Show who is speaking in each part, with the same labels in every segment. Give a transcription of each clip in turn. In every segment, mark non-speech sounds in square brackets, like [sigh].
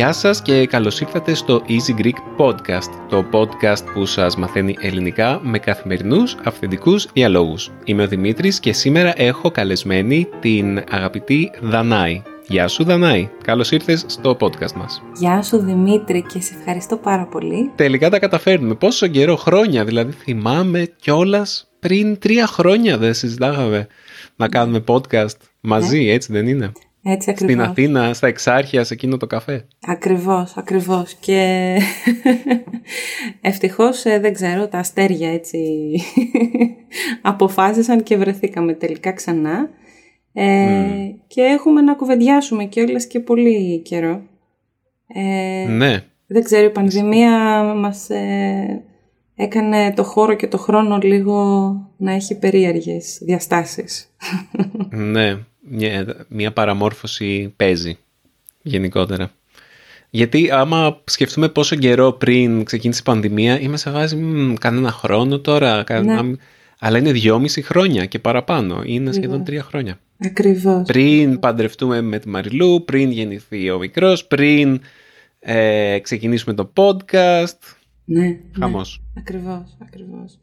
Speaker 1: Γεια σας και καλώς ήρθατε στο Easy Greek Podcast, το podcast που σας μαθαίνει ελληνικά με καθημερινούς αυθεντικούς διαλόγους. Είμαι ο Δημήτρης και σήμερα έχω καλεσμένη την αγαπητή Δανάη. Γεια σου Δανάη, καλώς ήρθες στο podcast μας.
Speaker 2: Γεια σου Δημήτρη και σε ευχαριστώ πάρα πολύ.
Speaker 1: Τελικά τα καταφέρνουμε. Πόσο καιρό, χρόνια δηλαδή θυμάμαι κιόλας πριν τρία χρόνια δεν συζητάγαμε να κάνουμε podcast μαζί,
Speaker 2: Ναι.
Speaker 1: έτσι δεν είναι;
Speaker 2: Έτσι ακριβώς.
Speaker 1: Στην Αθήνα, στα Εξάρχεια, σε εκείνο το καφέ.
Speaker 2: Ακριβώς, ακριβώς. Και [laughs] ευτυχώς ε, δεν ξέρω, τα αστέρια έτσι [laughs] αποφάσισαν και βρεθήκαμε τελικά ξανά. Ε, Και έχουμε να κουβεντιάσουμε κιόλας και πολύ καιρό. Ε,
Speaker 1: Ναι,
Speaker 2: Δεν ξέρω, η πανδημία μας ε, έκανε το χώρο και το χρόνο λίγο να έχει περίεργες διαστάσεις. [laughs]
Speaker 1: ναι. Μια, μια παραμόρφωση παίζει γενικότερα. Γιατί άμα σκεφτούμε πόσο καιρό πριν ξεκίνησε η πανδημία, είμαι σε βάση «Μμ, κανένα χρόνο τώρα. κα-
Speaker 2: Ναι.
Speaker 1: αμ- Αλλά είναι δυόμιση χρόνια και παραπάνω. Είναι σχεδόν τρία χρόνια.
Speaker 2: Ακριβώς.
Speaker 1: Πριν παντρευτούμε με τη Μαριλού, πριν γεννηθεί ο μικρός, πριν ε, ξεκινήσουμε το podcast.
Speaker 2: Ναι, ναι.
Speaker 1: Χαμός.
Speaker 2: Ακριβώς, ακριβώς.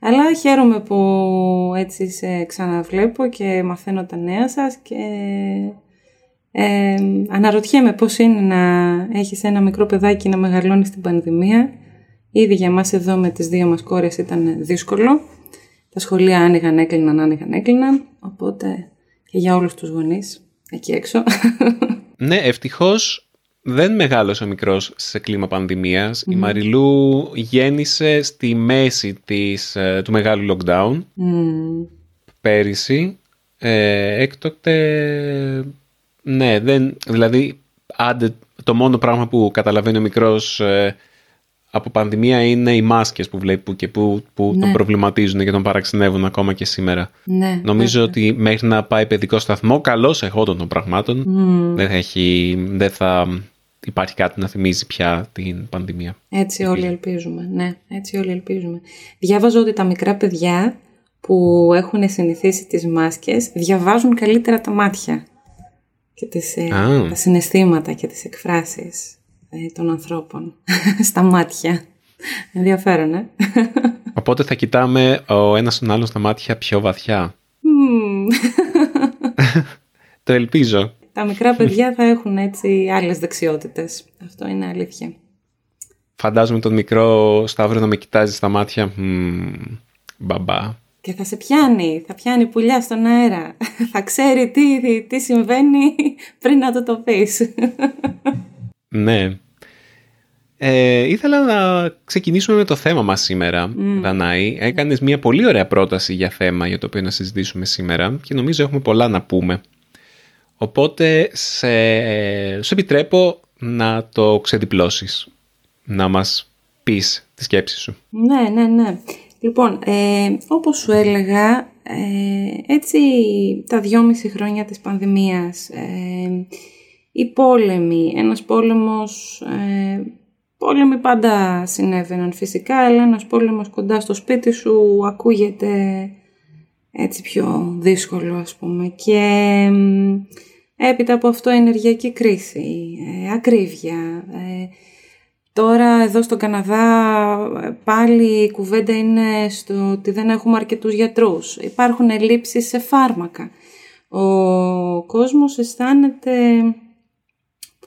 Speaker 2: Αλλά χαίρομαι που έτσι σε ξαναβλέπω και μαθαίνω τα νέα σας και ε, αναρωτιέμαι πώς είναι να έχεις ένα μικρό παιδάκι να μεγαλώνεις στην πανδημία. Ήδη για μας εδώ με τις δύο μας κόρες ήταν δύσκολο. Τα σχολεία άνοιγαν, έκλειναν, άνοιγαν, έκλειναν. Οπότε και για όλους τους γονείς εκεί έξω. [laughs]
Speaker 1: Ναι, ευτυχώς δεν μεγάλωσε ο μικρός σε κλίμα πανδημίας. Η Μαριλού γέννησε στη μέση της, ε, του μεγάλου lockdown
Speaker 2: Μμμ.
Speaker 1: πέρυσι. Ε, έκτοτε, ναι, δεν, δηλαδή άντε, το μόνο πράγμα που καταλαβαίνει ο μικρός ε, από πανδημία είναι οι μάσκες που βλέπει που και που, που τον προβληματίζουν και τον παραξενεύουν ακόμα και σήμερα.
Speaker 2: ναι,
Speaker 1: Νομίζω ότι μέχρι να πάει παιδικό σταθμό, καλώς εχόντων των πραγμάτων, δεν, θα έχει, δεν θα υπάρχει κάτι να θυμίζει πια την πανδημία.
Speaker 2: Έτσι όλοι ελπίζουμε. Ναι, έτσι όλοι ελπίζουμε. Διάβαζα ότι τα μικρά παιδιά που έχουν συνηθίσει τις μάσκες διαβάζουν καλύτερα τα μάτια και τις, ε,
Speaker 1: Α.
Speaker 2: τα συναισθήματα και τις εκφράσεις ε, των ανθρώπων [laughs] στα μάτια. Ενδιαφέρον, ε. [laughs]
Speaker 1: Οπότε θα κοιτάμε ο ένας τον άλλον στα μάτια πιο βαθιά.
Speaker 2: Μμμ. [laughs]
Speaker 1: Το ελπίζω.
Speaker 2: τα μικρά παιδιά θα έχουν έτσι άλλες δεξιότητες. Αυτό είναι αλήθεια.
Speaker 1: Φαντάζομαι τον μικρό Σταύρο να με κοιτάζει στα μάτια. Μμμ, μπαμπά.
Speaker 2: Και θα σε πιάνει, θα πιάνει πουλιά στον αέρα. θα ξέρει τι, τι, τι συμβαίνει πριν να το το πεις.
Speaker 1: Ναι. Ε, ήθελα να ξεκινήσουμε με το θέμα μας σήμερα, Δανάη. Έκανες μια πολύ ωραία πρόταση για θέμα για το οποίο να συζητήσουμε σήμερα και νομίζω έχουμε πολλά να πούμε. Οπότε σε, σου επιτρέπω να το ξεδιπλώσεις, να μας πεις τη σκέψη σου.
Speaker 2: Ναι, ναι, ναι. Λοιπόν, ε, όπως σου έλεγα, ε, έτσι τα δυόμιση χρόνια της πανδημίας, ε, οι πόλεμοι, ένας πόλεμος, ε, πόλεμοι πάντα συνέβαιναν φυσικά, αλλά ένας πόλεμος κοντά στο σπίτι σου ακούγεται έτσι πιο δύσκολο ας πούμε και μ, έπειτα από αυτό ενεργειακή κρίση, ε, ακρίβεια, ε, Τώρα εδώ στον Καναδά ε, πάλι η κουβέντα είναι στο ότι δεν έχουμε αρκετούς γιατρούς. Υπάρχουν ελλείψεις σε φάρμακα. Ο κόσμος αισθάνεται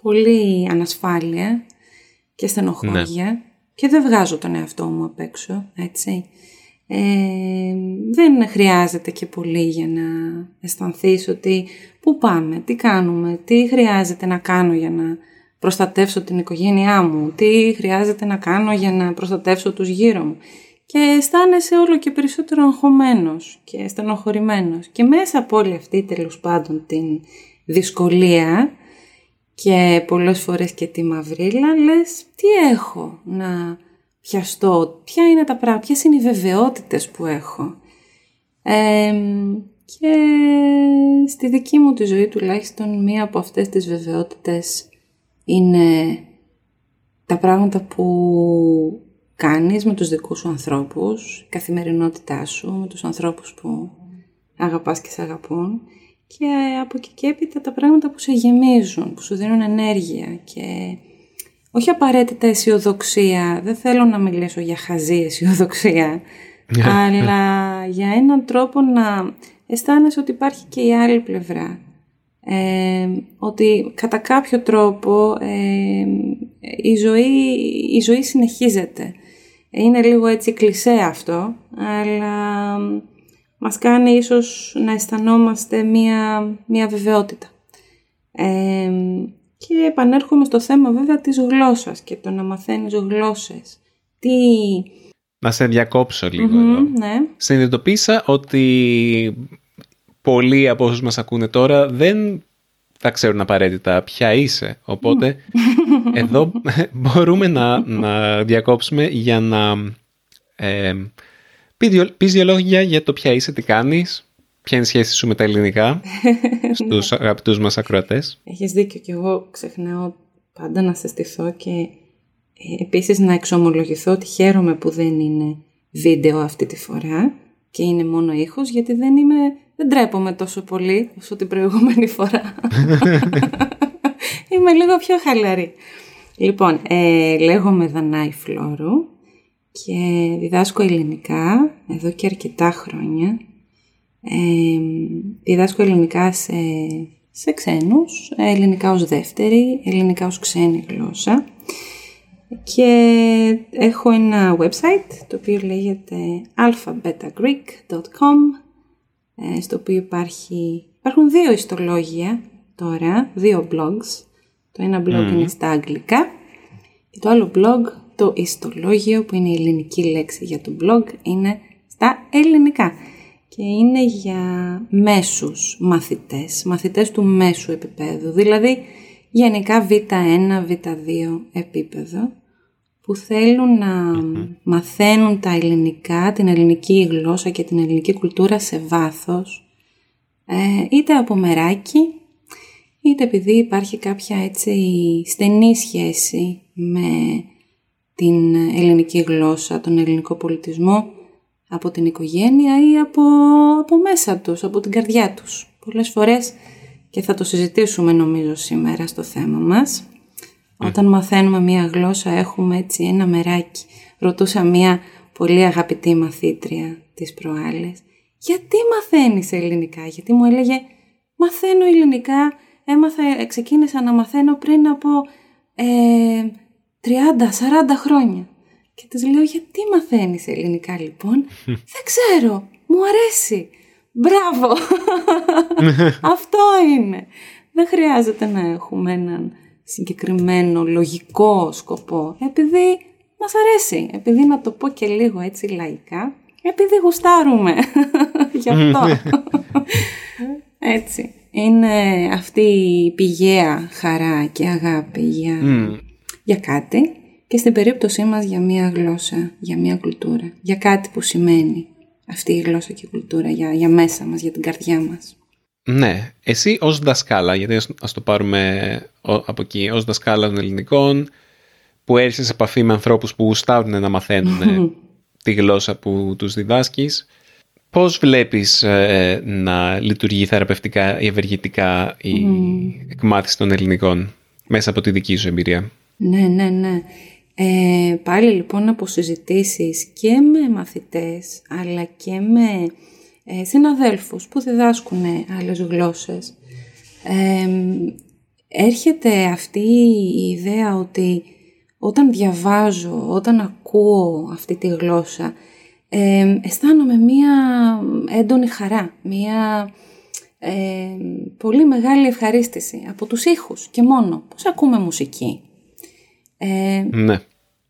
Speaker 2: πολύ ανασφάλεια και στενοχώρια και δεν βγάζω τον εαυτό μου απ' έξω, έτσι. Ε, δεν χρειάζεται και πολύ για να αισθανθείς ότι πού πάμε, τι κάνουμε, τι χρειάζεται να κάνω για να προστατεύσω την οικογένειά μου, τι χρειάζεται να κάνω για να προστατεύσω τους γύρω μου. Και αισθάνεσαι όλο και περισσότερο αγχωμένος και στενοχωρημένος. Και μέσα από όλη αυτή τέλος πάντων την δυσκολία και πολλές φορές και τη μαυρίλα λες τι έχω να πιαστώ, ποια είναι τα πράγματα, ποιες είναι οι βεβαιότητες που έχω; Ε, Και στη δική μου τη ζωή τουλάχιστον μία από αυτές τις βεβαιότητες είναι τα πράγματα που κάνεις με τους δικούς σου ανθρώπους, η καθημερινότητά σου, με τους ανθρώπους που αγαπάς και σε αγαπούν και από εκεί και έπειτα τα πράγματα που σε γεμίζουν, που σου δίνουν ενέργεια και όχι απαραίτητα αισιοδοξία, δεν θέλω να μιλήσω για χαζή αισιοδοξία, αλλά για έναν τρόπο να αισθάνεσαι ότι υπάρχει και η άλλη πλευρά. Ε, ότι κατά κάποιο τρόπο ε, η, ζωή, η ζωή συνεχίζεται. Είναι λίγο έτσι κλισέ αυτό, αλλά μας κάνει ίσως να αισθανόμαστε μία, μία βεβαιότητα. Ε, και επανέρχομαι στο θέμα βέβαια της γλώσσας και το να μαθαίνεις γλώσσες. Τι...
Speaker 1: Να σε διακόψω λίγο mm-hmm, εδώ.
Speaker 2: Ναι.
Speaker 1: Συνειδητοποίησα ότι πολλοί από όσους μας ακούνε τώρα δεν θα ξέρουν απαραίτητα ποια είσαι. Οπότε εδώ [laughs] μπορούμε να, να διακόψουμε για να ε, πεις δύο λόγια για το ποια είσαι, τι κάνεις, ποια είναι η σχέση σου με τα ελληνικά [laughs] στους αγαπητούς μας ακροατές.
Speaker 2: Έχεις δίκιο και εγώ ξεχνάω πάντα να συστηθώ και ε, επίσης να εξομολογηθώ ότι χαίρομαι που δεν είναι βίντεο αυτή τη φορά και είναι μόνο ήχος γιατί δεν είμαι δεν τρέπομαι τόσο πολύ όσο την προηγούμενη φορά. [laughs] [laughs] Είμαι λίγο πιο χαλαρή. Λοιπόν, ε, λέγομαι Δανάη Φλόρου και διδάσκω ελληνικά εδώ και αρκετά χρόνια. Ε, διδάσκω ελληνικά σε, σε ξένους, ελληνικά ως δεύτερη, ελληνικά ως ξένη γλώσσα. Και έχω ένα website το οποίο λέγεται alphabetagreek.com ε, στο οποίο υπάρχει, υπάρχουν δύο ιστολόγια τώρα, δύο blogs. Το ένα blog είναι στα αγγλικά και το άλλο blog, το ιστολόγιο που είναι η ελληνική λέξη για το blog, είναι στα ελληνικά. Και είναι για μέσους μαθητές, μαθητές του μέσου επίπεδου, δηλαδή γενικά β1, β2 επίπεδο που θέλουν να μαθαίνουν τα ελληνικά, την ελληνική γλώσσα και την ελληνική κουλτούρα σε βάθος, ε, είτε από μεράκι, είτε επειδή υπάρχει κάποια έτσι στενή σχέση με την ελληνική γλώσσα, τον ελληνικό πολιτισμό, από την οικογένεια ή από, από μέσα τους, από την καρδιά τους. Πολλές φορές, και θα το συζητήσουμε νομίζω σήμερα στο θέμα μας, όταν μαθαίνουμε μία γλώσσα έχουμε έτσι ένα μεράκι. Ρωτούσα μία πολύ αγαπητή μαθήτρια της προάλλες. Γιατί μαθαίνεις ελληνικά, γιατί μου έλεγε μαθαίνω ελληνικά, έμαθα, ξεκίνησα να μαθαίνω πριν από ε, 30-40 χρόνια. Και της λέω γιατί μαθαίνεις ελληνικά λοιπόν; [laughs] Δεν ξέρω, μου αρέσει. Μπράβο. [laughs] Αυτό είναι. Δεν χρειάζεται να έχουμε έναν συγκεκριμένο λογικό σκοπό, επειδή μας αρέσει, επειδή να το πω και λίγο έτσι λαϊκά, επειδή γουστάρουμε. [laughs] Γι' αυτό. έτσι. Είναι αυτή η πηγαία χαρά και αγάπη για, για κάτι και στην περίπτωσή μας για μία γλώσσα, για μία κουλτούρα, για κάτι που σημαίνει αυτή η γλώσσα και η κουλτούρα για, για μέσα μας, για την καρδιά μας.
Speaker 1: Ναι, εσύ ως δασκάλα, γιατί ας το πάρουμε από εκεί, ως δασκάλα των ελληνικών, που έρχεσαι σε επαφή με ανθρώπους που γουστάρουν να μαθαίνουν [laughs] τη γλώσσα που τους διδάσκεις, πώς βλέπεις ε, να λειτουργεί θεραπευτικά ή ευεργετικά η εκμάθηση των ελληνικών μέσα από τη δική σου εμπειρία;
Speaker 2: Ναι, ναι, ναι. Ε, πάλι λοιπόν από συζητήσεις και με μαθητές αλλά και με ε, συναδέλφους που διδάσκουν άλλες γλώσσες. Ε, έρχεται αυτή η ιδέα ότι όταν διαβάζω, όταν ακούω αυτή τη γλώσσα, ε, αισθάνομαι μία έντονη χαρά, μία ε, πολύ μεγάλη ευχαρίστηση από τους ήχους και μόνο. Πώς ακούμε μουσική.
Speaker 1: Ε, ναι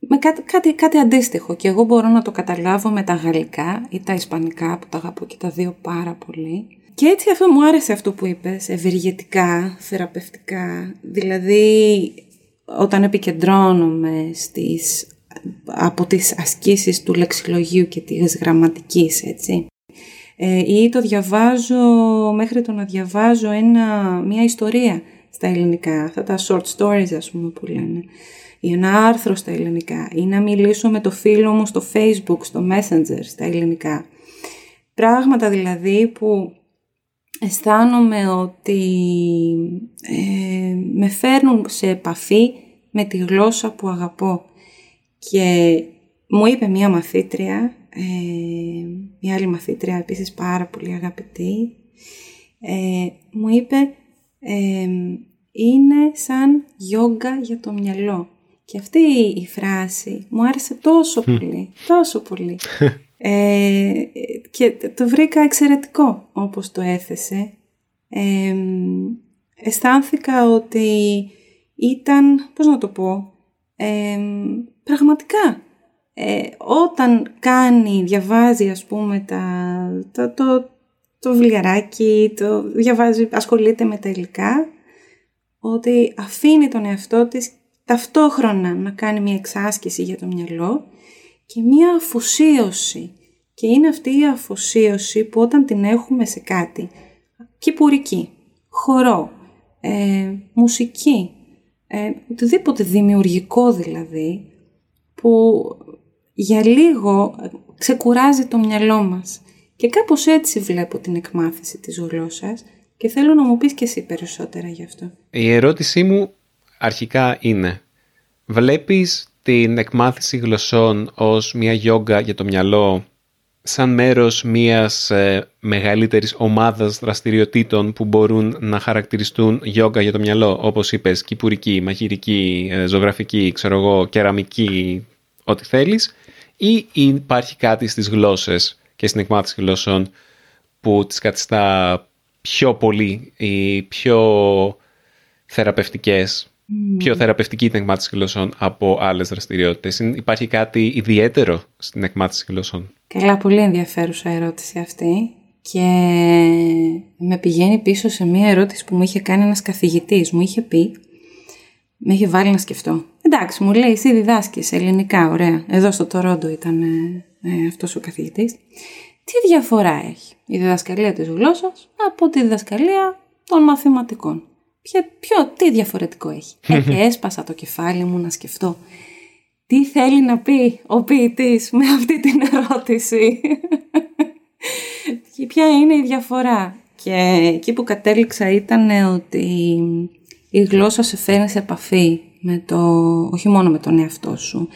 Speaker 2: με κάτι, κάτι, κάτι αντίστοιχο και εγώ μπορώ να το καταλάβω με τα γαλλικά ή τα ισπανικά που τα αγαπώ και τα δύο πάρα πολύ. Και έτσι αυτό μου άρεσε αυτό που είπες, ευεργετικά, θεραπευτικά, δηλαδή όταν επικεντρώνομαι στις, από τις ασκήσεις του λεξιλογίου και της γραμματικής, έτσι. ε, ή το διαβάζω μέχρι το να διαβάζω ένα, μια ιστορία στα ελληνικά, αυτά τα short stories ας πούμε που λένε, ή ένα άρθρο στα ελληνικά, ή να μιλήσω με το φίλο μου στο facebook, στο messenger στα ελληνικά. Πράγματα δηλαδή που αισθάνομαι ότι ε, με φέρνουν σε επαφή με τη γλώσσα που αγαπώ. Και μου είπε μία μαθήτρια, ε, μία άλλη μαθήτρια επίσης πάρα πολύ αγαπητή, ε, μου είπε ε, είναι σαν γιόγκα για το μυαλό. Και αυτή η φράση μου άρεσε τόσο πολύ, τόσο πολύ. [laughs] Ε, και το βρήκα εξαιρετικό όπως το έθεσε. Ε, αισθάνθηκα ότι ήταν, πώς να το πω, ε, πραγματικά ε, όταν κάνει, διαβάζει ας πούμε τα, το, το, το βιβλιαράκι, το διαβάζει, ασχολείται με τα υλικά, ότι αφήνει τον εαυτό της ταυτόχρονα να κάνει μια εξάσκηση για το μυαλό και μία αφοσίωση. Και είναι αυτή η αφοσίωση που όταν την έχουμε σε κάτι, κυπουρική, χορό, ε, μουσική, ε, οτιδήποτε δημιουργικό δηλαδή, που για λίγο ξεκουράζει το μυαλό μας. Και κάπως έτσι βλέπω την εκμάθηση της γλώσσας και θέλω να μου πεις και εσύ περισσότερα γι' αυτό.
Speaker 1: Η ερώτησή μου αρχικά είναι, βλέπεις την εκμάθηση γλωσσών ως μια γιόγκα για το μυαλό σαν μέρος μιας ε, μεγαλύτερης ομάδας δραστηριοτήτων που μπορούν να χαρακτηριστούν γιόγκα για το μυαλό, όπως είπες, κυπουρική, μαγειρική, ε, ζωγραφική, ξέρω εγώ, κεραμική, ό,τι θέλεις, ή υπάρχει κάτι στις γλώσσες και στην εκμάθηση γλωσσών που τις καθιστά πιο πολύ ή πιο θεραπευτικές; Πιο θεραπευτική την εκμάθηση γλωσσών από άλλες δραστηριότητες. Υπάρχει κάτι ιδιαίτερο στην εκμάθηση γλωσσών.
Speaker 2: Καλά, πολύ ενδιαφέρουσα ερώτηση αυτή και με πηγαίνει πίσω σε μια ερώτηση που μου είχε κάνει ένας καθηγητής. Μου είχε πει, με είχε βάλει να σκεφτώ. Εντάξει, μου λέει, εσύ διδάσκεις ελληνικά, ωραία. Εδώ στο Τορόντο ήταν ε, ε, αυτός ο καθηγητής. Τι διαφορά έχει η διδασκαλία της γλώσσας από τη διδασκαλία των μαθηματικών; Ποιο, ποιο, τι διαφορετικό έχει. ε, και [laughs] έσπασα το κεφάλι μου να σκεφτώ. Τι θέλει να πει ο ποιητής με αυτή την ερώτηση. και [laughs] ποια είναι η διαφορά; Και εκεί που κατέληξα ήταν ότι η γλώσσα σε φέρνει σε επαφή με το, όχι μόνο με τον εαυτό σου,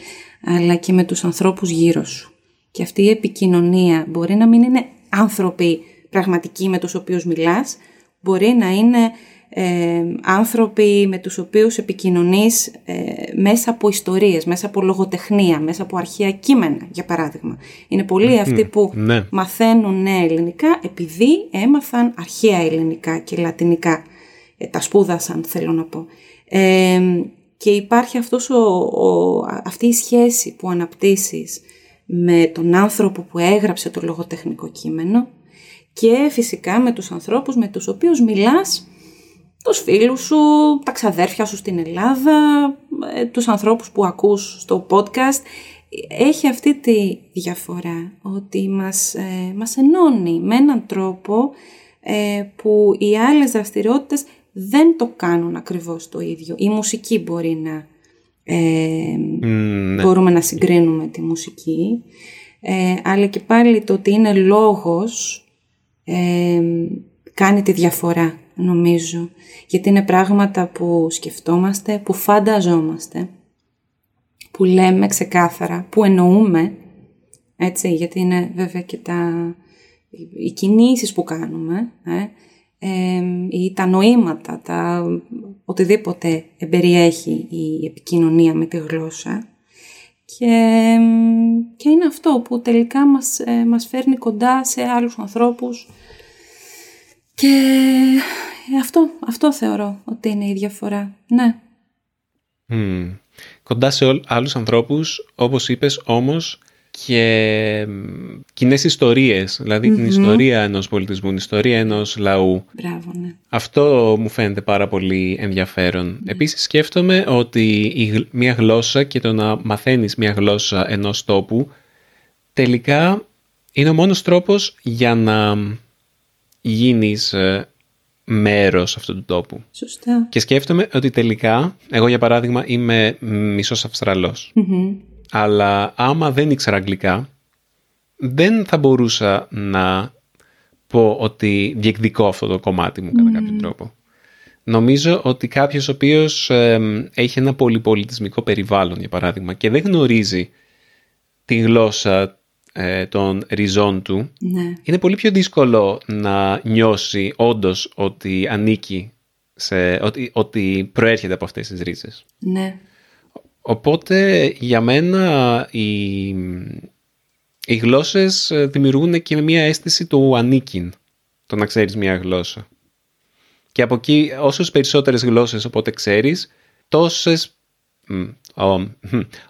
Speaker 2: αλλά και με τους ανθρώπους γύρω σου. Και αυτή η επικοινωνία μπορεί να μην είναι άνθρωποι πραγματικοί με τους οποίους μιλάς, μπορεί να είναι ε, άνθρωποι με τους οποίους επικοινωνείς ε, μέσα από ιστορίες, μέσα από λογοτεχνία, μέσα από αρχαία κείμενα, για παράδειγμα. Είναι πολλοί αυτοί που ναι. μαθαίνουν νέα ελληνικά επειδή έμαθαν αρχαία ελληνικά και λατινικά. Ε, τα σπούδασαν, θέλω να πω. Ε, και υπάρχει αυτός ο, αυτή η σχέση που αναπτύσσεις με τον άνθρωπο που έγραψε το λογοτεχνικό κείμενο και φυσικά με τους ανθρώπους με τους οποίους μιλάς τους φίλους σου, τα ξαδέρφια σου στην Ελλάδα, ε, τους ανθρώπους που ακούς στο podcast. Έχει αυτή τη διαφορά ότι μας, ε, μας ενώνει με έναν τρόπο ε, που οι άλλες δραστηριότητες δεν το κάνουν ακριβώς το ίδιο. Η μουσική μπορεί να... Ε, ναι. Μπορούμε να συγκρίνουμε τη μουσική. αλλά και πάλι το ότι είναι λόγος κάνει τη διαφορά νομίζω, γιατί είναι πράγματα που σκεφτόμαστε, που φανταζόμαστε, που λέμε ξεκάθαρα, που εννοούμε, έτσι, γιατί είναι βέβαια και τα, οι κινήσεις που κάνουμε, ε, ή τα νοήματα, τα, οτιδήποτε εμπεριέχει η επικοινωνία με τη γλώσσα. Και, και είναι αυτό που τελικά μας, ε, μας φέρνει κοντά σε άλλους ανθρώπους και αυτό, αυτό θεωρώ ότι είναι η διαφορά. Ναι.
Speaker 1: Κοντά σε άλλους ανθρώπους, όπως είπες, όμως και κοινές ιστορίες, δηλαδή την ιστορία ενός πολιτισμού, την ιστορία ενός λαού.
Speaker 2: Μπράβο, ναι.
Speaker 1: Αυτό μου φαίνεται πάρα πολύ ενδιαφέρον. Mm. Επίσης σκέφτομαι ότι η, μια γλώσσα και το να μαθαίνεις μια γλώσσα ενός τόπου τελικά είναι ο μόνος τρόπος για να γίνεις ε, μέρος αυτού του τόπου.
Speaker 2: Σωστά.
Speaker 1: Και σκέφτομαι ότι τελικά, εγώ για παράδειγμα είμαι μισός Αλλά άμα δεν ήξερα αγγλικά, δεν θα μπορούσα να πω ότι διεκδικώ αυτό το κομμάτι μου κατά κάποιο τρόπο. Νομίζω ότι κάποιος ο οποίος έχει ένα πολυπολιτισμικό περιβάλλον, για παράδειγμα, και δεν γνωρίζει τη γλώσσα ε, των ριζών του,
Speaker 2: ναι.
Speaker 1: είναι πολύ πιο δύσκολο να νιώσει όντως ότι ανήκει, σε, ότι, ότι προέρχεται από αυτές τις ρίζες.
Speaker 2: Ναι.
Speaker 1: Οπότε για μένα οι, οι γλώσσες δημιουργούν και μια αίσθηση του ανήκειν, το να ξέρεις μια γλώσσα. Και από εκεί όσες περισσότερες γλώσσες οπότε ξέρεις, τόσες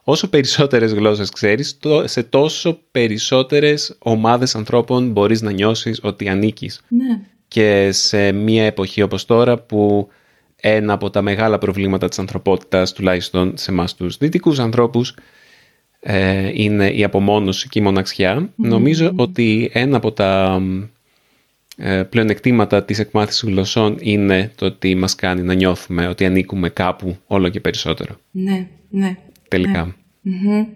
Speaker 1: όσο περισσότερες γλώσσες ξέρεις, σε τόσο περισσότερες ομάδες ανθρώπων μπορείς να νιώσεις ότι ανήκεις.
Speaker 2: Ναι.
Speaker 1: Και σε μια εποχή όπως τώρα που ένα από τα μεγάλα προβλήματα της ανθρωπότητας, τουλάχιστον σε εμάς τους δυτικούς ανθρώπους, ε, είναι η απομόνωση και η μοναξιά. Νομίζω ότι ένα από τα ε, πλεονεκτήματα της εκμάθησης γλωσσών είναι το ότι μας κάνει να νιώθουμε ότι ανήκουμε κάπου όλο και περισσότερο.
Speaker 2: Ναι, ναι.
Speaker 1: Τελικά.
Speaker 2: Ναι.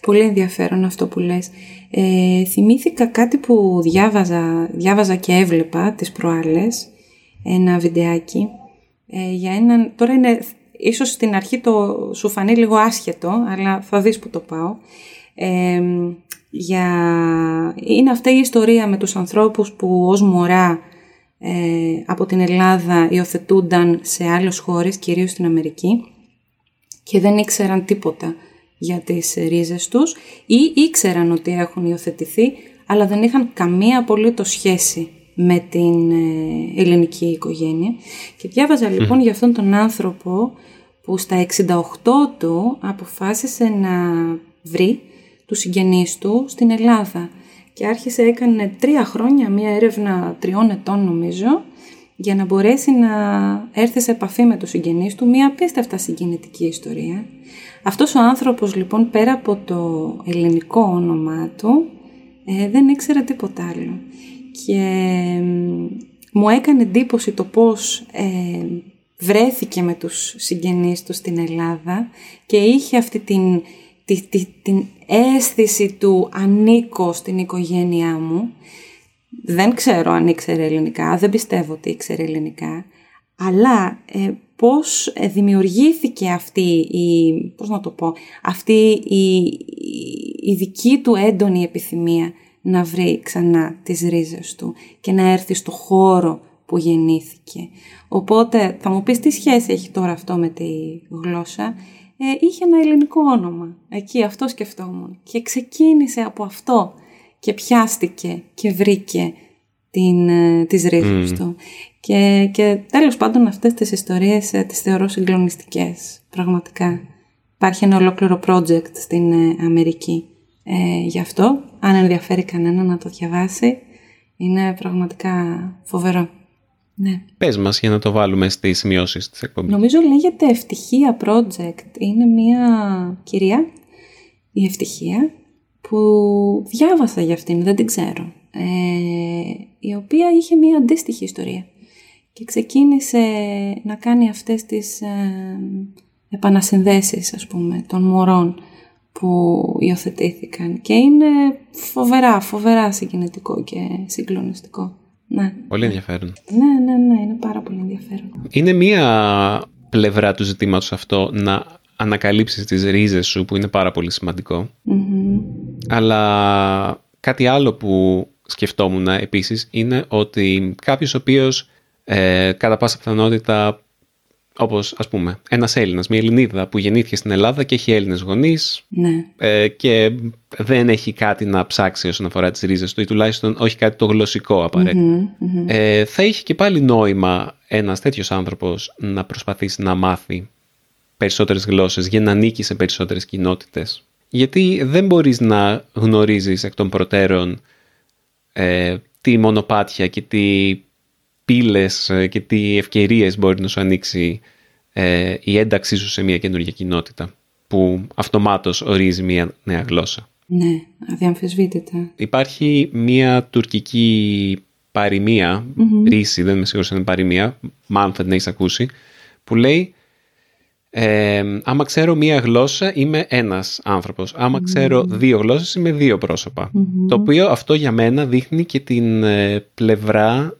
Speaker 2: Πολύ ενδιαφέρον αυτό που λες. Ε, θυμήθηκα κάτι που διάβαζα, διάβαζα και έβλεπα τις προάλλες, ένα βιντεάκι, ε, για έναν, τώρα είναι, ίσως στην αρχή το σου φανεί λίγο άσχετο, αλλά θα δεις που το πάω. Ε, για... Είναι αυτή η ιστορία με τους ανθρώπους που ως μωρά ε, από την Ελλάδα υιοθετούνταν σε άλλες χώρες, κυρίως στην Αμερική και δεν ήξεραν τίποτα για τις ρίζες τους ή ήξεραν ότι έχουν υιοθετηθεί αλλά δεν είχαν καμία απολύτως σχέση με την ε, ελληνική οικογένεια. Και διάβαζα λοιπόν για αυτόν τον άνθρωπο που στα 68 του αποφάσισε να βρει του συγγενείς του στην Ελλάδα και άρχισε, έκανε τρία χρόνια, μία έρευνα τριών ετών νομίζω, για να μπορέσει να έρθει σε επαφή με τους συγγενείς του, μία απίστευτα συγκινητική ιστορία. Αυτός ο άνθρωπος λοιπόν πέρα από το ελληνικό όνομά του ε, δεν ήξερε τίποτα άλλο. Και μου έκανε εντύπωση το πώς ε, βρέθηκε με τους συγγενείς του στην Ελλάδα και είχε αυτή την την αίσθηση του ανήκω στην οικογένειά μου. Δεν ξέρω αν ήξερε ελληνικά, δεν πιστεύω ότι ήξερε ελληνικά, αλλά ε, πώς ε, δημιουργήθηκε αυτή η, πώς να το πω, αυτή η, η δική του έντονη επιθυμία να βρει ξανά τις ρίζες του και να έρθει στο χώρο που γεννήθηκε. Οπότε θα μου πεις τι σχέση έχει τώρα αυτό με τη γλώσσα ε, είχε ένα ελληνικό όνομα. Εκεί αυτό σκεφτόμουν. Και ξεκίνησε από αυτό και πιάστηκε και βρήκε την, ε, τις ρίζες του. Και, και τέλος πάντων αυτές τις ιστορίες ε, τις θεωρώ συγκλονιστικές, πραγματικά. Υπάρχει ένα ολόκληρο project στην ε, Αμερική ε, γι' αυτό. Αν ενδιαφέρει κανένα να το διαβάσει, είναι πραγματικά φοβερό. Ναι.
Speaker 1: Πες μας για να το βάλουμε στις σημειώσεις της εκπομπής.
Speaker 2: Νομίζω λέγεται Ευτυχία Project. Είναι μια κυρία, η Ευτυχία, που διάβασα για αυτήν, δεν την ξέρω. Ε, η οποία είχε μια αντίστοιχη ιστορία και ξεκίνησε να κάνει αυτές τις ε, επανασυνδέσεις, ας πούμε, των μωρών που υιοθετήθηκαν και είναι φοβερά, φοβερά συγκινητικό και συγκλονιστικό. Ναι.
Speaker 1: Πολύ ενδιαφέρον.
Speaker 2: Ναι, ναι, ναι, είναι πάρα πολύ ενδιαφέρον.
Speaker 1: Είναι μία πλευρά του ζητήματος αυτό να ανακαλύψεις τις ρίζες σου που είναι πάρα πολύ Αλλά κάτι άλλο που σκεφτόμουν επίσης είναι ότι κάποιος ο οποίος ε, κατά πάσα πιθανότητα όπως ας πούμε ένας Έλληνας, μια Ελληνίδα που γεννήθηκε στην Ελλάδα και έχει Έλληνες γονείς
Speaker 2: ναι.
Speaker 1: ε, και δεν έχει κάτι να ψάξει όσον αφορά τις ρίζες του ή τουλάχιστον όχι κάτι το γλωσσικό Ε, θα είχε και πάλι νόημα ένας τέτοιος άνθρωπος να προσπαθήσει να μάθει περισσότερες γλώσσες για να ανήκει σε περισσότερες κοινότητες. Γιατί δεν μπορείς να γνωρίζεις εκ των προτέρων ε, τι μονοπάτια και τι πύλες ε, και τι ευκαιρίες μπορεί να σου ανοίξει ε, η ένταξή σου σε μια καινούργια κοινότητα που αυτομάτως ορίζει μια νέα γλώσσα.
Speaker 2: Ναι, αδιαμφισβήτητα.
Speaker 1: Υπάρχει μία τουρκική παροιμία, ρίση, δεν είμαι σίγουρος αν είναι παροιμία, μάλλον θα την έχεις ακούσει, που λέει ε, άμα ξέρω μία γλώσσα είμαι ένας άνθρωπος. Άμα ξέρω δύο γλώσσες είμαι δύο Το οποίο αυτό για μένα δείχνει και την ε, πλευρά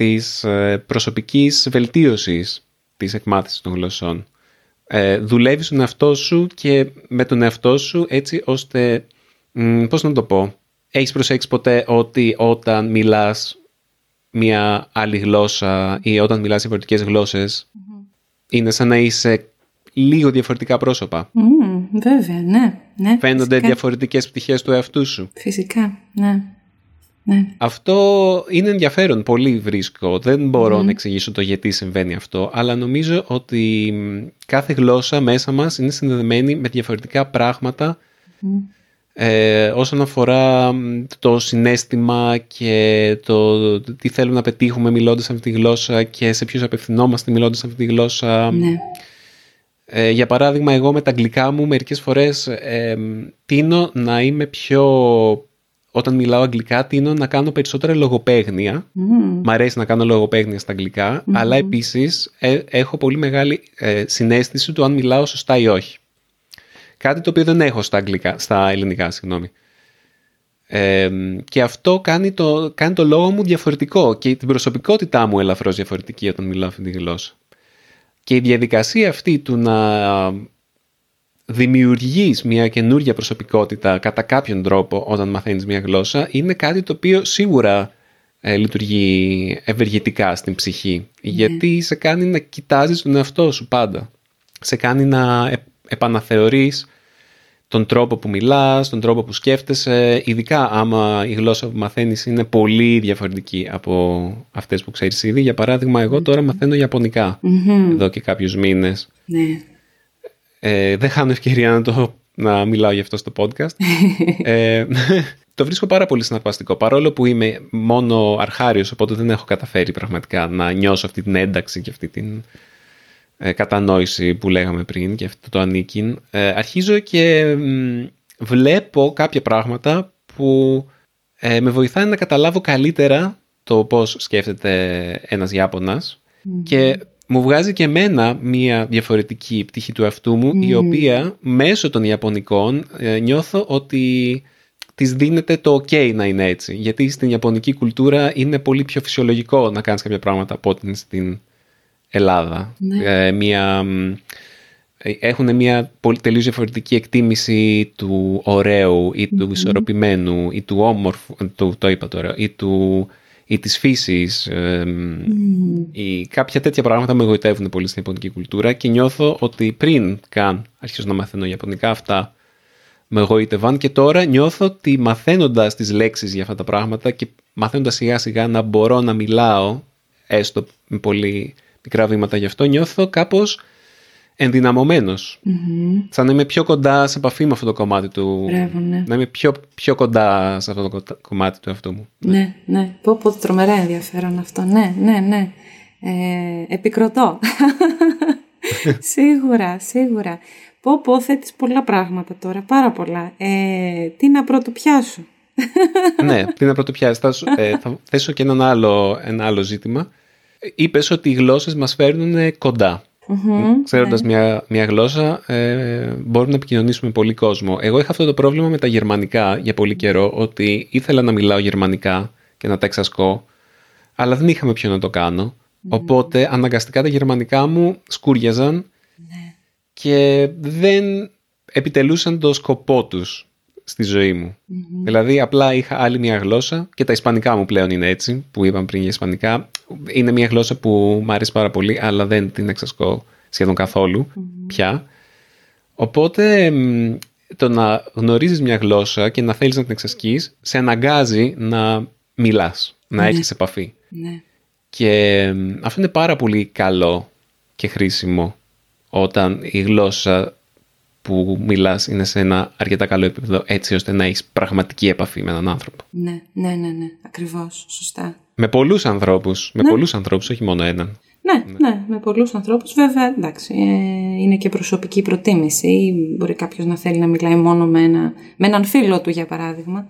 Speaker 1: της ε, προσωπικής βελτίωσης της εκμάθησης των γλωσσών. Ε, δουλεύεις τον εαυτό σου και με τον εαυτό σου έτσι ώστε, μ, πώς να το πω, έχεις προσέξει ποτέ ότι όταν μιλάς μια άλλη γλώσσα ή όταν μιλάς διαφορετικές είναι σαν να είσαι λίγο διαφορετικά πρόσωπα.
Speaker 2: βέβαια, ναι. ναι
Speaker 1: Φαίνονται φυσικά. διαφορετικές πτυχές του εαυτού σου.
Speaker 2: Φυσικά, ναι. Ναι.
Speaker 1: Αυτό είναι ενδιαφέρον, πολύ βρίσκω. Δεν μπορώ να εξηγήσω το γιατί συμβαίνει αυτό, αλλά νομίζω ότι κάθε γλώσσα μέσα μας είναι συνδεδεμένη με διαφορετικά πράγματα ε, όσον αφορά το συνέστημα και το τι θέλουμε να πετύχουμε μιλώντας αυτή τη γλώσσα και σε ποιους απευθυνόμαστε μιλώντας αυτή τη γλώσσα.
Speaker 2: Ναι.
Speaker 1: Ε, για παράδειγμα, εγώ με τα αγγλικά μου μερικές φορές ε, τίνω να είμαι πιο... Όταν μιλάω αγγλικά, τίνω να κάνω περισσότερα λογοπαίγνια. Mm. Μ' αρέσει να κάνω λογοπαίγνια στα αγγλικά, αλλά επίσης ε, έχω πολύ μεγάλη ε, συνέστηση του αν μιλάω σωστά ή όχι. Κάτι το οποίο δεν έχω στα, αγγλικά, στα ελληνικά, συγγνώμη. Ε, και αυτό κάνει το, κάνει το λόγο μου διαφορετικό και την προσωπικότητά μου ελαφρώς διαφορετική όταν μιλάω αυτή τη γλώσσα. Και η διαδικασία αυτή του να δημιουργείς μια καινούργια προσωπικότητα κατά κάποιον τρόπο όταν μαθαίνεις μια γλώσσα είναι κάτι το οποίο σίγουρα ε, λειτουργεί ευεργετικά στην ψυχή. Ναι. Γιατί σε κάνει να κοιτάζεις τον εαυτό σου πάντα. Σε κάνει να επαναθεωρείς τον τρόπο που μιλάς, τον τρόπο που σκέφτεσαι, ειδικά άμα η γλώσσα που μαθαίνεις είναι πολύ διαφορετική από αυτές που ξέρεις ήδη. Για παράδειγμα, εγώ τώρα μαθαίνω εδώ και κάποιους μήνες.
Speaker 2: Ναι.
Speaker 1: Ε, δεν χάνω ευκαιρία να, το, να μιλάω γι' αυτό στο podcast. [laughs] ε, [laughs] το βρίσκω πάρα πολύ συναρπαστικό. Παρόλο που είμαι μόνο αρχάριος, οπότε δεν έχω καταφέρει πραγματικά να νιώσω αυτή την ένταξη και αυτή την ε, κατανόηση που λέγαμε πριν και αυτό το ανήκειν, ε, αρχίζω και βλέπω κάποια πράγματα που ε, με βοηθάνε να καταλάβω καλύτερα το πώς σκέφτεται ένας και μου βγάζει και εμένα μια διαφορετική πτυχή του εαυτού μου η οποία μέσω των Ιαπωνικών νιώθω ότι της δίνεται το ok να είναι έτσι γιατί στην Ιαπωνική κουλτούρα είναι πολύ πιο φυσιολογικό να κάνεις κάποια πράγματα από ότι στην Ελλάδα. Ναι. Ε, μια, ε, έχουν μια πολύ τελείως διαφορετική εκτίμηση του ωραίου ή του mm ισορροπημένου ή του όμορφου, το, το είπα τώρα, ή, του, ή της φύσης. Ε, ή κάποια τέτοια πράγματα με εγωιτεύουν πολύ στην ιαπωνική κουλτούρα και νιώθω ότι πριν καν αρχίσω να μαθαίνω ιαπωνικά αυτά με εγωίτευαν και τώρα νιώθω ότι μαθαίνοντας τις λέξεις για αυτά τα πράγματα και μαθαίνοντας σιγά σιγά να μπορώ να μιλάω έστω με πολύ μικρά βήματα γι' αυτό, νιώθω κάπως ενδυναμωμένος. Mm-hmm. Σαν να είμαι πιο κοντά σε επαφή με αυτό το κομμάτι του.
Speaker 2: ναι.
Speaker 1: Να είμαι πιο, πιο κοντά σε αυτό το κομμάτι του εαυτού μου.
Speaker 2: Ναι, ναι. Πω πω τρομερά ενδιαφέρον αυτό. Ναι, ναι, ναι. Ε, επικροτώ. [laughs] σίγουρα, σίγουρα. Πω πω θέτεις πολλά πράγματα τώρα, πάρα πολλά. Ε, τι να πρωτοπιάσω;
Speaker 1: ναι, [laughs] τι να πρωτοπιάσω. Θα, ε, θα θέσω και ένα άλλο, ένα άλλο ζήτημα είπες ότι οι γλώσσες μας φέρνουν κοντά. Mm-hmm, Ξέροντας μια, μια γλώσσα ε, μπορούμε να επικοινωνήσουμε πολύ κόσμο. Εγώ είχα αυτό το πρόβλημα με τα γερμανικά για πολύ καιρό ότι ήθελα να μιλάω γερμανικά και να τα εξασκώ αλλά δεν είχαμε ποιο να το κάνω. Οπότε αναγκαστικά τα γερμανικά μου σκούριαζαν ναι. και δεν επιτελούσαν το σκοπό τους στη ζωή μου. Δηλαδή απλά είχα άλλη μια γλώσσα και τα ισπανικά μου πλέον είναι έτσι που είπαμε πριν για ισπανικά. Είναι μια γλώσσα που μου αρέσει πάρα πολύ αλλά δεν την εξασκώ σχεδόν πια. Οπότε το να γνωρίζεις μια γλώσσα και να θέλεις να την εξασκείς σε αναγκάζει να μιλάς, να ναι. έχεις επαφή.
Speaker 2: Ναι.
Speaker 1: Και αυτό είναι πάρα πολύ καλό και χρήσιμο όταν η γλώσσα που μιλάς είναι σε ένα αρκετά καλό επίπεδο έτσι ώστε να έχεις πραγματική επαφή με έναν άνθρωπο.
Speaker 2: Ναι, ναι, ναι, ναι. ακριβώς, σωστά.
Speaker 1: Με πολλούς ανθρώπους, με ναι. πολλούς ανθρώπους, όχι μόνο έναν.
Speaker 2: Ναι, ναι, ναι, με πολλούς ανθρώπους. Βέβαια, εντάξει, ε, είναι και προσωπική προτίμηση. Μπορεί κάποιος να θέλει να μιλάει μόνο με, ένα, με έναν φίλο του, για παράδειγμα.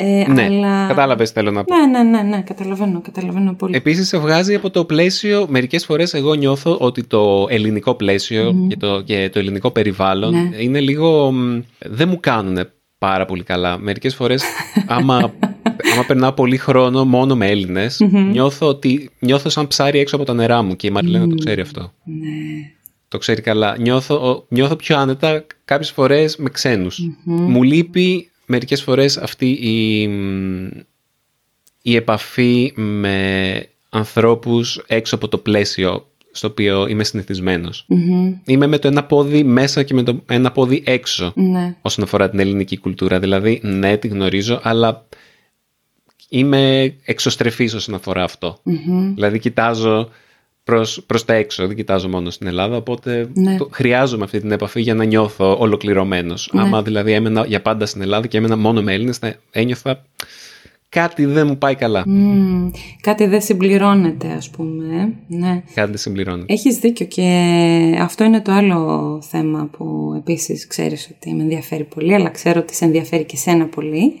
Speaker 1: Ε, ναι, αλλά... κατάλαβες θέλω να πω.
Speaker 2: Ναι, ναι, ναι, ναι, καταλαβαίνω, καταλαβαίνω πολύ.
Speaker 1: Επίσης σε βγάζει από το πλαίσιο, μερικές φορές εγώ νιώθω ότι το ελληνικό πλαίσιο και, το, και το ελληνικό περιβάλλον ναι. είναι λίγο, δεν μου κάνουν πάρα πολύ καλά. Μερικές φορές [laughs] άμα, άμα περνάω πολύ χρόνο μόνο με ελληνες νιώθω, ότι, νιώθω σαν ψάρι έξω από τα νερά μου και η Μαριλένα το ξέρει αυτό.
Speaker 2: Ναι.
Speaker 1: Το ξέρει καλά. Νιώθω, νιώθω πιο άνετα κάποιες φορές με ξενους Μου λείπει μερικές φορές αυτή η, η επαφή με ανθρώπους έξω από το πλαίσιο στο οποίο είμαι Είμαι με το ένα πόδι μέσα και με το ένα πόδι έξω
Speaker 2: ναι.
Speaker 1: όσον αφορά την ελληνική κουλτούρα. Δηλαδή, ναι, τη γνωρίζω, αλλά είμαι εξωστρεφής όσον αφορά Δηλαδή, κοιτάζω προς, προς τα έξω, δεν κοιτάζω μόνο στην Ελλάδα, οπότε
Speaker 2: ναι.
Speaker 1: χρειάζομαι αυτή την επαφή για να νιώθω ολοκληρωμένος. Ναι. Άμα δηλαδή έμενα για πάντα στην Ελλάδα και έμενα μόνο με Έλληνες, θα ένιωθα κάτι δεν μου πάει καλά.
Speaker 2: κάτι δεν συμπληρώνεται ας πούμε. Ναι.
Speaker 1: Κάτι δεν συμπληρώνεται.
Speaker 2: Έχεις δίκιο και αυτό είναι το άλλο θέμα που επίσης ξέρεις ότι με ενδιαφέρει πολύ, αλλά ξέρω ότι σε ενδιαφέρει και σένα πολύ.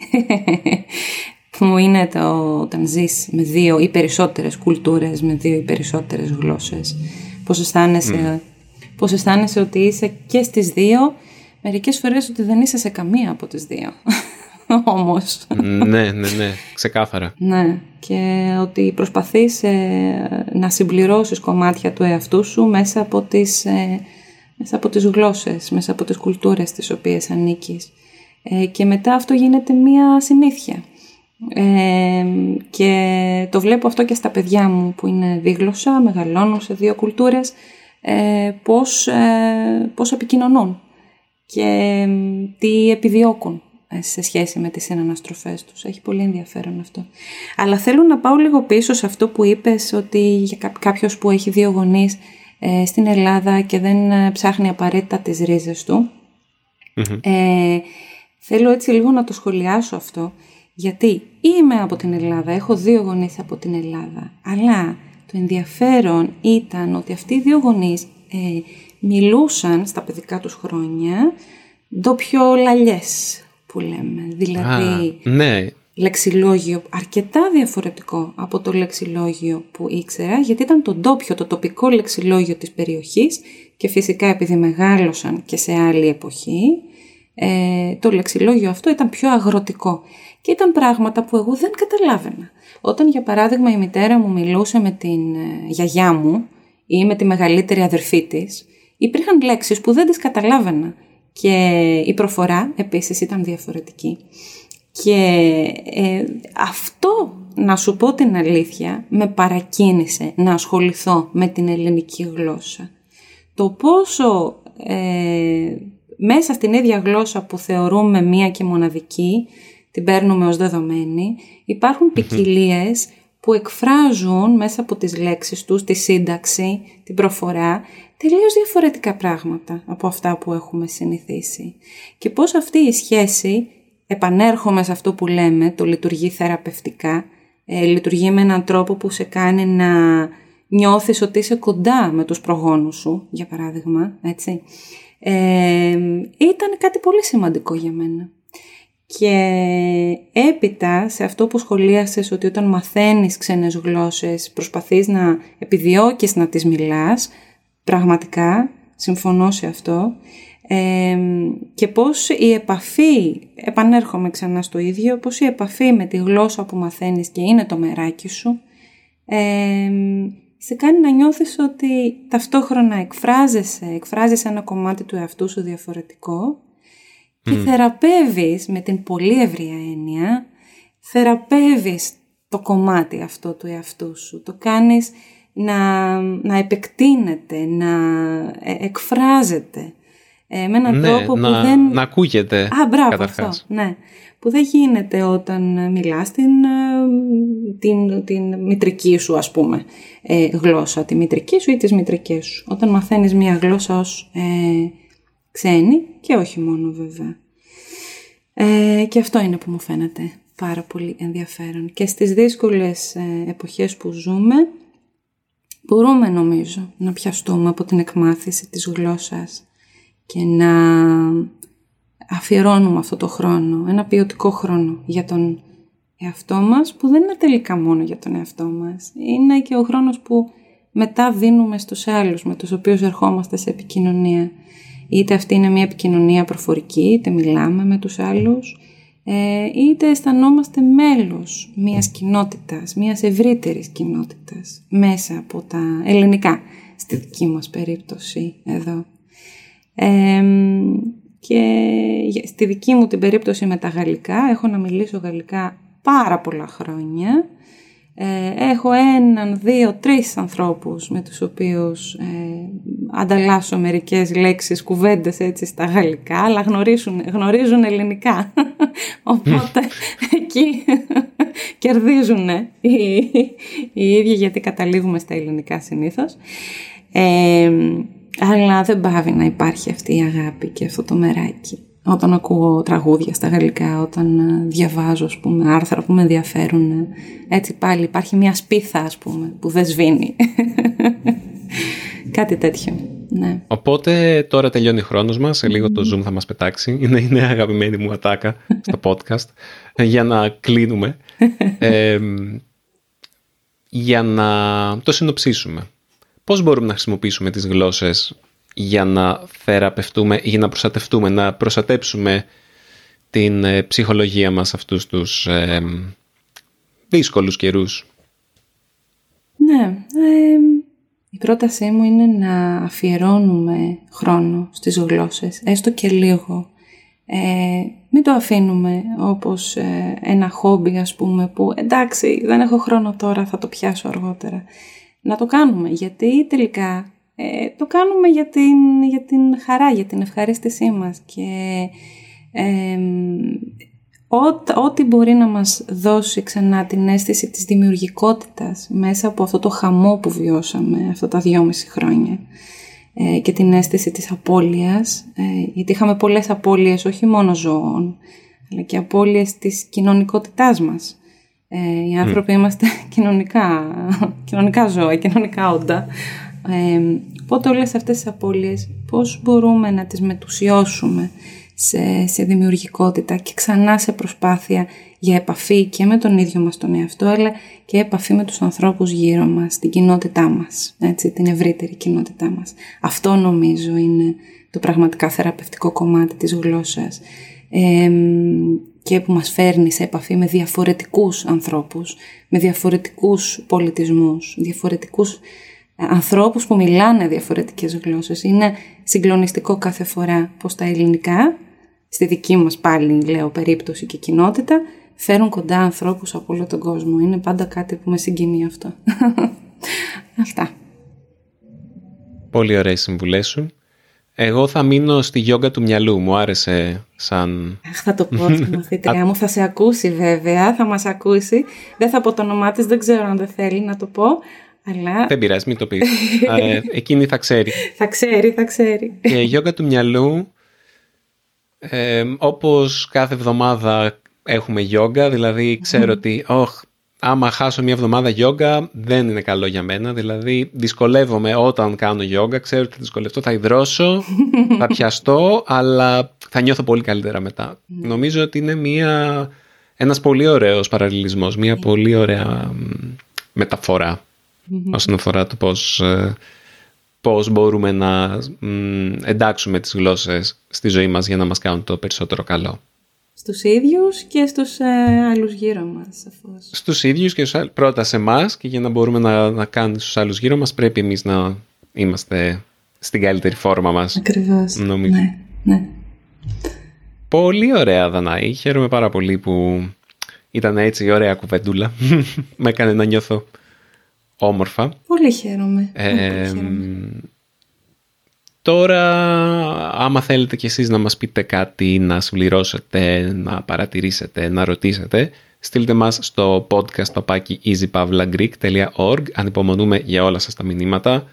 Speaker 2: Που είναι το όταν ζεις με δύο ή περισσότερες κουλτούρες, με δύο ή περισσότερες γλώσσες. Πώς αισθάνεσαι, πώς αισθάνεσαι ότι είσαι και στις δύο, μερικές φορές ότι δεν είσαι σε καμία από τις δύο. [laughs] Όμως.
Speaker 1: ναι, ναι, ναι, ξεκάθαρα.
Speaker 2: ναι, και ότι προσπαθείς ε, να συμπληρώσεις κομμάτια του εαυτού σου μέσα από τις, ε, μέσα από τις γλώσσες, μέσα από τις κουλτούρες τις οποίες ανήκεις. Ε, και μετά αυτό γίνεται μία συνήθεια. Ε, και το βλέπω αυτό και στα παιδιά μου που είναι δίγλωσσα, μεγαλώνουν σε δύο κουλτούρες, ε, πώς, ε, πώς επικοινωνούν και τι επιδιώκουν ε, σε σχέση με τις συναναστροφές τους. Έχει πολύ ενδιαφέρον αυτό. Αλλά θέλω να πάω λίγο πίσω σε αυτό που είπες ότι για κάποιος που έχει δύο γονείς ε, στην Ελλάδα και δεν ψάχνει απαραίτητα τις ρίζες του. θέλω έτσι λίγο να το σχολιάσω αυτό γιατί είμαι από την Ελλάδα, έχω δύο γονείς από την Ελλάδα, αλλά το ενδιαφέρον ήταν ότι αυτοί οι δύο γονείς ε, μιλούσαν στα παιδικά τους χρόνια ντόπιο λαλιές που λέμε. Δηλαδή,
Speaker 1: ναι.
Speaker 2: λεξιλόγιο αρκετά διαφορετικό από το λεξιλόγιο που ήξερα, γιατί ήταν το ντόπιο, το τοπικό λεξιλόγιο της περιοχής και φυσικά επειδή μεγάλωσαν και σε άλλη εποχή, ε, το λεξιλόγιο αυτό ήταν πιο αγροτικό και ήταν πράγματα που εγώ δεν καταλάβαινα. Όταν για παράδειγμα η μητέρα μου μιλούσε με την ε, γιαγιά μου ή με τη μεγαλύτερη αδερφή της, υπήρχαν λέξεις που δεν τις καταλάβαινα και η προφορά επίσης ήταν διαφορετική. Και ε, αυτό, να σου πω την αλήθεια, με παρακίνησε να ασχοληθώ με την ελληνική γλώσσα. Το πόσο ε, μέσα στην ίδια γλώσσα που θεωρούμε μία και μοναδική, την παίρνουμε ως δεδομένη, υπάρχουν ποικιλίες που εκφράζουν μέσα από τις λέξεις τους, τη σύνταξη, την προφορά, τελείως διαφορετικά πράγματα από αυτά που έχουμε συνηθίσει. Και πώς αυτή η σχέση, επανέρχομαι σε αυτό που λέμε, το λειτουργεί θεραπευτικά, ε, λειτουργεί με έναν τρόπο που σε κάνει να νιώθεις ότι είσαι κοντά με τους προγόνους σου, για παράδειγμα, έτσι. Ε, ήταν κάτι πολύ σημαντικό για μένα. Και έπειτα σε αυτό που σχολίασες ότι όταν μαθαίνεις ξένες γλώσσες προσπαθείς να επιδιώκεις να τις μιλάς, πραγματικά συμφωνώ σε αυτό, και πώς η επαφή, επανέρχομαι ξανά στο ίδιο, πώς η επαφή με τη γλώσσα που μαθαίνεις και είναι το μεράκι σου, σε κάνει να νιώθεις ότι ταυτόχρονα εκφράζεσαι, εκφράζεις ένα κομμάτι του εαυτού σου διαφορετικό και θεραπεύεις με την πολύ ευρία έννοια, θεραπεύεις το κομμάτι αυτό του εαυτού σου. Το κάνεις να, να επεκτείνεται, να ε, εκφράζεται ε, με έναν
Speaker 1: ναι,
Speaker 2: τρόπο
Speaker 1: να,
Speaker 2: που δεν...
Speaker 1: Να ακούγεται
Speaker 2: Α, μπράβο αυτό, ναι. Που δεν γίνεται όταν μιλάς την, ε, την, την μητρική σου, ας πούμε, ε, γλώσσα. Τη μητρική σου ή τις μητρικές σου. Όταν μαθαίνεις μία γλώσσα ως ε, ξένη και όχι μόνο βέβαια. Ε, και αυτό είναι που μου φαίνεται πάρα πολύ ενδιαφέρον. Και στις δύσκολες ε, εποχές που ζούμε, μπορούμε νομίζω να πιαστούμε από την εκμάθηση της γλώσσας και να αφιερώνουμε αυτό το χρόνο, ένα ποιοτικό χρόνο για τον εαυτό μας που δεν είναι τελικά μόνο για τον εαυτό μας. Είναι και ο χρόνος που μετά δίνουμε στους άλλους με τους οποίους ερχόμαστε σε επικοινωνία. Είτε αυτή είναι μια επικοινωνία προφορική, είτε μιλάμε με τους άλλους, ε, είτε αισθανόμαστε μέλος μιας κοινότητας, μιας ευρύτερης κοινότητας, μέσα από τα ελληνικά, στη δική μας περίπτωση εδώ. Και στη δική μου την περίπτωση με τα γαλλικά, έχω να μιλήσω γαλλικά πάρα πολλά χρόνια ε, έχω έναν, δύο, τρεις ανθρώπους με τους οποίους ε, ανταλλάσσω μερικές λέξεις, κουβέντες έτσι στα γαλλικά, αλλά γνωρίζουν, γνωρίζουν ελληνικά. [laughs] Οπότε εκεί [laughs] κερδίζουν οι, οι ίδιοι γιατί καταλήγουμε στα ελληνικά συνήθως. Ε, αλλά δεν πάβει να υπάρχει αυτή η αγάπη και αυτό το μεράκι όταν ακούω τραγούδια στα γαλλικά, όταν ε, διαβάζω ας πούμε, άρθρα που με ενδιαφέρουν. Έτσι πάλι υπάρχει μια σπίθα ας πούμε, που δεν σβήνει. [laughs] Κάτι τέτοιο. Ναι.
Speaker 1: Οπότε τώρα τελειώνει ο χρόνος μας, σε λίγο το Zoom θα μας πετάξει. [laughs] Είναι, είναι αγαπημένη μου ατάκα στο podcast για να κλείνουμε. [laughs] για να το συνοψίσουμε. Πώς μπορούμε να χρησιμοποιήσουμε τις γλώσσες για να θεραπευτούμε, για να προστατευτούμε, να προστατέψουμε την ε, ψυχολογία μας αυτούς τους ε, δύσκολους καιρούς;
Speaker 2: Ναι, ε, η πρότασή μου είναι να αφιερώνουμε χρόνο στις γλώσσες, έστω και λίγο. Ε, μην το αφήνουμε όπως ε, ένα χόμπι ας πούμε που εντάξει δεν έχω χρόνο τώρα θα το πιάσω αργότερα. Να το κάνουμε γιατί τελικά ε, το κάνουμε για την, για την χαρά, για την ευχαρίστησή μας και ό,τι μπορεί να μας δώσει ξανά την αίσθηση της δημιουργικότητας μέσα από αυτό το χαμό που βιώσαμε αυτά τα δυόμιση χρόνια ε, και την αίσθηση της απώλειας, ε, γιατί είχαμε πολλές απώλειες όχι μόνο ζώων, αλλά και απώλειες της κοινωνικότητάς μας. Ε, οι άνθρωποι είμαστε [laughs] κοινωνικά, κοινωνικά ζώα, κοινωνικά όντα. Ε, οπότε όλες αυτές τις απώλειες πώς μπορούμε να τις μετουσιώσουμε σε, σε δημιουργικότητα και ξανά σε προσπάθεια για επαφή και με τον ίδιο μας τον εαυτό αλλά και επαφή με τους ανθρώπους γύρω μας, την κοινότητά μας, έτσι, την ευρύτερη κοινότητά μας. Αυτό νομίζω είναι το πραγματικά θεραπευτικό κομμάτι της γλώσσας ε, και που μας φέρνει σε επαφή με διαφορετικούς ανθρώπους, με διαφορετικούς πολιτισμούς, διαφορετικούς ανθρώπους που μιλάνε διαφορετικές γλώσσες. Είναι συγκλονιστικό κάθε φορά πως τα ελληνικά, στη δική μας πάλι λέω περίπτωση και κοινότητα, φέρουν κοντά ανθρώπους από όλο τον κόσμο. Είναι πάντα κάτι που με συγκινεί αυτό. [laughs] Αυτά.
Speaker 1: Πολύ ωραίες συμβουλές σου. Εγώ θα μείνω στη γιόγκα του μυαλού. Μου άρεσε σαν...
Speaker 2: Αχ, θα το πω στη [laughs] μαθήτρια μου. Θα σε ακούσει βέβαια, θα μας ακούσει. Δεν θα πω το όνομά της, δεν ξέρω αν δεν θέλει να το πω. Αλλά...
Speaker 1: Δεν πειράζει, μην το πεις. [laughs] ε, εκείνη θα ξέρει.
Speaker 2: θα ξέρει, θα ξέρει.
Speaker 1: Και η γιόγκα του μυαλού, ε, όπως κάθε εβδομάδα έχουμε γιόγκα, δηλαδή ξέρω ότι oh, άμα χάσω μια εβδομάδα γιόγκα δεν είναι καλό για μένα, δηλαδή δυσκολεύομαι όταν κάνω γιόγκα, ξέρω ότι θα δυσκολευτώ, θα υδρώσω, θα [laughs] πιαστώ, αλλά θα νιώθω πολύ καλύτερα μετά. Νομίζω ότι είναι μια, ένας πολύ ωραίος παραλληλισμός, μια πολύ ωραία μεταφορά mm-hmm. όσον αφορά το πώς, ε, πώς μπορούμε να εντάξουμε τις γλώσσες στη ζωή μας για να μας κάνουν το περισσότερο καλό.
Speaker 2: Στους ίδιους και στους ε, άλλους γύρω μας, σαφώς.
Speaker 1: Στους ίδιους και στους, πρώτα σε εμάς και για να μπορούμε να, να κάνουμε στους άλλους γύρω μας πρέπει εμείς να είμαστε στην καλύτερη φόρμα μας.
Speaker 2: Ακριβώς, νομίζω. ναι, ναι.
Speaker 1: Πολύ ωραία Δανάη, χαίρομαι πάρα πολύ που ήταν έτσι η ωραία κουβεντούλα. [laughs] Με έκανε να νιώθω όμορφα.
Speaker 2: Πολύ χαίρομαι.
Speaker 1: Τώρα, άμα θέλετε κι εσείς να μας πείτε κάτι, να συμπληρώσετε, να παρατηρήσετε, να ρωτήσετε, στείλτε μας στο podcast παπάκι easypavlagreek.org. Ανυπομονούμε για όλα σας τα μηνύματα.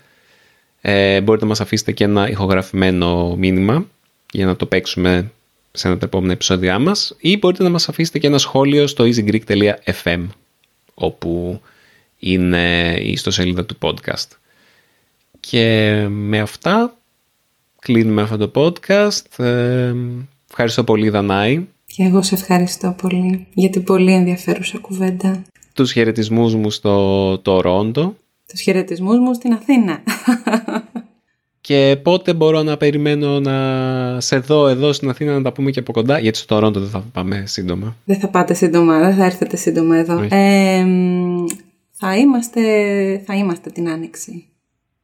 Speaker 1: Ε, μπορείτε να μας αφήσετε και ένα ηχογραφημένο μήνυμα για να το παίξουμε σε ένα τα επόμενα επεισόδια μας ή μπορείτε να μας αφήσετε και ένα σχόλιο στο easygreek.fm όπου είναι η ιστοσελίδα του podcast. Και με αυτά κλείνουμε αυτό το podcast. Ε, ευχαριστώ πολύ Δανάη.
Speaker 2: Και εγώ σε ευχαριστώ πολύ για την πολύ ενδιαφέρουσα κουβέντα.
Speaker 1: Τους χαιρετισμούς μου στο Τορόντο.
Speaker 2: Τους χαιρετισμούς μου στην Αθήνα. [laughs]
Speaker 1: Και πότε μπορώ να περιμένω να σε δω εδώ στην Αθήνα να τα πούμε και από κοντά, γιατί στο Τωρόντο δεν θα πάμε σύντομα.
Speaker 2: Δεν θα πάτε σύντομα, δεν θα έρθετε σύντομα εδώ. Ε, θα, είμαστε, θα είμαστε την Άνοιξη.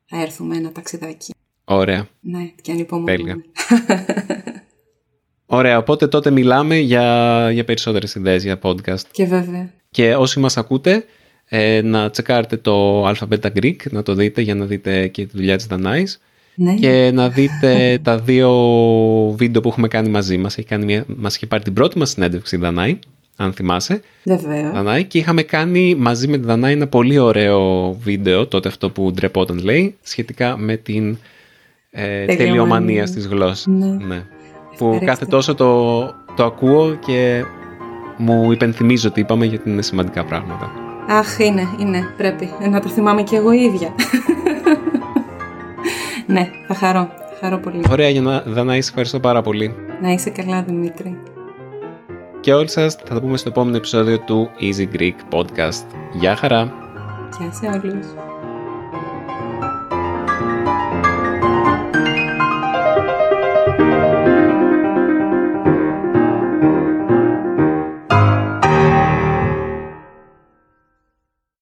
Speaker 2: Θα έρθουμε ένα ταξιδάκι.
Speaker 1: Ωραία.
Speaker 2: Ναι, και ανυπομονούμε.
Speaker 1: Ωραία, οπότε τότε μιλάμε για, για περισσότερες ιδέες για podcast.
Speaker 2: Και βέβαια.
Speaker 1: Και όσοι μας ακούτε, ε, να τσεκάρετε το Alphabet Greek, να το δείτε για να δείτε και τη δουλειά της Δανάης.
Speaker 2: Ναι.
Speaker 1: Και να δείτε [laughs] τα δύο βίντεο που έχουμε κάνει μαζί μας. Έχει κάνει μια, μας είχε πάρει την πρώτη μας συνέντευξη η Δανάη, αν θυμάσαι.
Speaker 2: Βεβαίως.
Speaker 1: Δανάη, και είχαμε κάνει μαζί με τη Δανάη ένα πολύ ωραίο βίντεο, τότε αυτό που ντρεπόταν λέει, σχετικά με την ε, τελειομανίας στις γλώσσες.
Speaker 2: Ναι.
Speaker 1: Ναι. Που κάθε τόσο το, το ακούω και μου υπενθυμίζω ότι είπαμε γιατί είναι σημαντικά πράγματα.
Speaker 2: Αχ, είναι, είναι, πρέπει. Να το θυμάμαι και εγώ ίδια. [laughs] ναι, θα χαρώ. Θα χαρώ πολύ.
Speaker 1: Ωραία, για να, Δανάη, σε ευχαριστώ πάρα πολύ.
Speaker 2: Να είσαι καλά, Δημήτρη.
Speaker 1: Και όλοι σας θα τα πούμε στο επόμενο επεισόδιο του Easy Greek Podcast. Γεια χαρά!
Speaker 2: Γεια σε όλους.